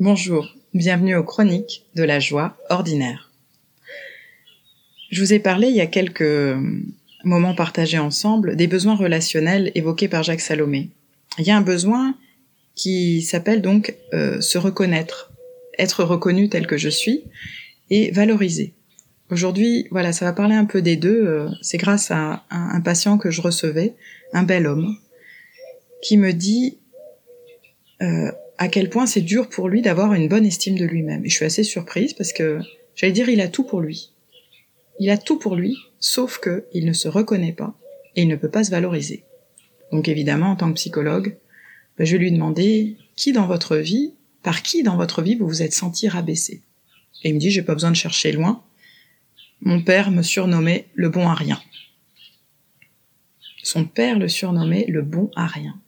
Bonjour, bienvenue aux chroniques de la joie ordinaire. Je vous ai parlé il y a quelques moments partagés ensemble des besoins relationnels évoqués par Jacques Salomé. Il y a un besoin qui s'appelle donc euh, se reconnaître, être reconnu tel que je suis et valoriser. Aujourd'hui, voilà, ça va parler un peu des deux. Euh, c'est grâce à un patient que je recevais, un bel homme, qui me dit euh, à quel point c'est dur pour lui d'avoir une bonne estime de lui-même. Et je suis assez surprise parce que, j'allais dire, il a tout pour lui. Il a tout pour lui, sauf que il ne se reconnaît pas et il ne peut pas se valoriser. Donc évidemment, en tant que psychologue, ben, je vais lui demander qui dans votre vie, par qui dans votre vie vous vous êtes senti rabaissé. Et il me dit, j'ai pas besoin de chercher loin. Mon père me surnommait le bon à rien. Son père le surnommait le bon à rien.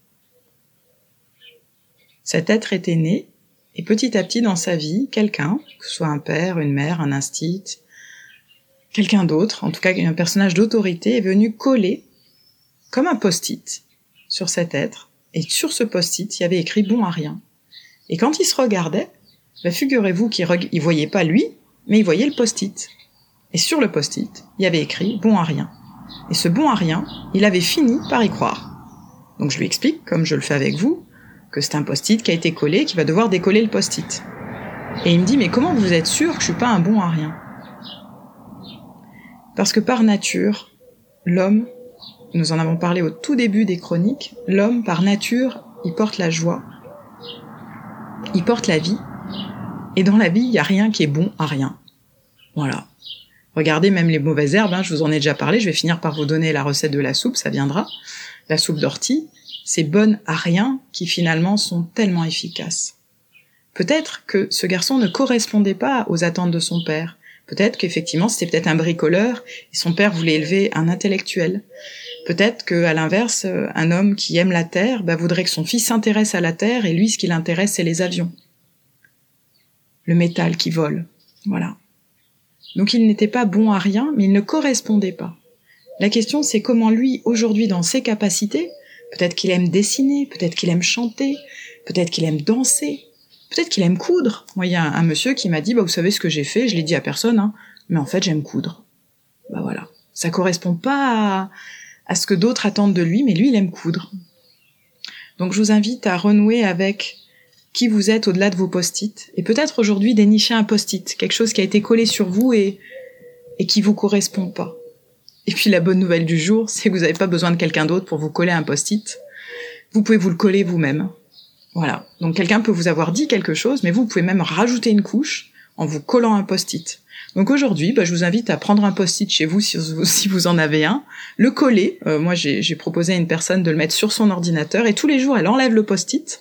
Cet être était né, et petit à petit dans sa vie, quelqu'un, que ce soit un père, une mère, un instit, quelqu'un d'autre, en tout cas un personnage d'autorité, est venu coller, comme un post-it, sur cet être, et sur ce post-it, il y avait écrit bon à rien. Et quand il se regardait, bah, figurez-vous qu'il ne voyait pas lui, mais il voyait le post-it. Et sur le post-it, il y avait écrit bon à rien. Et ce bon à rien, il avait fini par y croire. Donc je lui explique, comme je le fais avec vous, que c'est un post-it qui a été collé, qui va devoir décoller le post-it. Et il me dit, mais comment vous êtes sûr que je suis pas un bon à rien? Parce que par nature, l'homme, nous en avons parlé au tout début des chroniques, l'homme par nature, il porte la joie, il porte la vie, et dans la vie, il n'y a rien qui est bon à rien. Voilà. Regardez même les mauvaises herbes, hein, je vous en ai déjà parlé, je vais finir par vous donner la recette de la soupe, ça viendra. La soupe d'ortie, ces bonnes à rien qui finalement sont tellement efficaces. Peut-être que ce garçon ne correspondait pas aux attentes de son père. Peut-être qu'effectivement c'était peut-être un bricoleur et son père voulait élever un intellectuel. Peut-être que, à l'inverse, un homme qui aime la terre bah, voudrait que son fils s'intéresse à la terre et lui ce qui l'intéresse c'est les avions. Le métal qui vole. Voilà. Donc il n'était pas bon à rien, mais il ne correspondait pas. La question c'est comment lui, aujourd'hui dans ses capacités, Peut-être qu'il aime dessiner, peut-être qu'il aime chanter, peut-être qu'il aime danser, peut-être qu'il aime coudre. Moi, il y a un, monsieur qui m'a dit, bah, vous savez ce que j'ai fait, je l'ai dit à personne, hein, mais en fait, j'aime coudre. Bah voilà. Ça correspond pas à, ce que d'autres attendent de lui, mais lui, il aime coudre. Donc, je vous invite à renouer avec qui vous êtes au-delà de vos post-it, et peut-être aujourd'hui dénicher un post-it, quelque chose qui a été collé sur vous et, et qui vous correspond pas. Et puis la bonne nouvelle du jour, c'est que vous n'avez pas besoin de quelqu'un d'autre pour vous coller un post-it. Vous pouvez vous le coller vous-même. Voilà. Donc quelqu'un peut vous avoir dit quelque chose, mais vous pouvez même rajouter une couche en vous collant un post-it. Donc aujourd'hui, bah, je vous invite à prendre un post-it chez vous si, vous en avez un, le coller. Euh, moi, j'ai proposé à une personne de le mettre sur son ordinateur et tous les jours, elle enlève le post-it.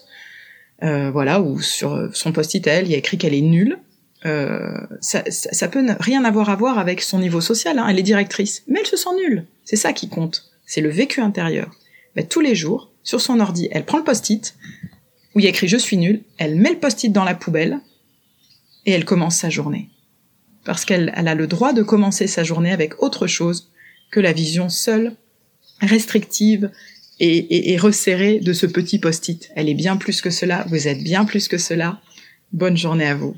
Euh, voilà, ou sur son post-it, elle, il y a écrit qu'elle est nulle. Euh, ça, peut rien avoir à voir avec son niveau social. Hein. Elle est directrice, mais elle se sent nulle. C'est ça qui compte. C'est le vécu intérieur. Mais tous les jours, sur son ordi, elle prend le post-it où il y a écrit je suis nulle. Elle met le post-it dans la poubelle et elle commence sa journée. Parce qu'elle elle a le droit de commencer sa journée avec autre chose que la vision seule, restrictive et, et resserrée de ce petit post-it. Elle est bien plus que cela. Vous êtes bien plus que cela. Bonne journée à vous.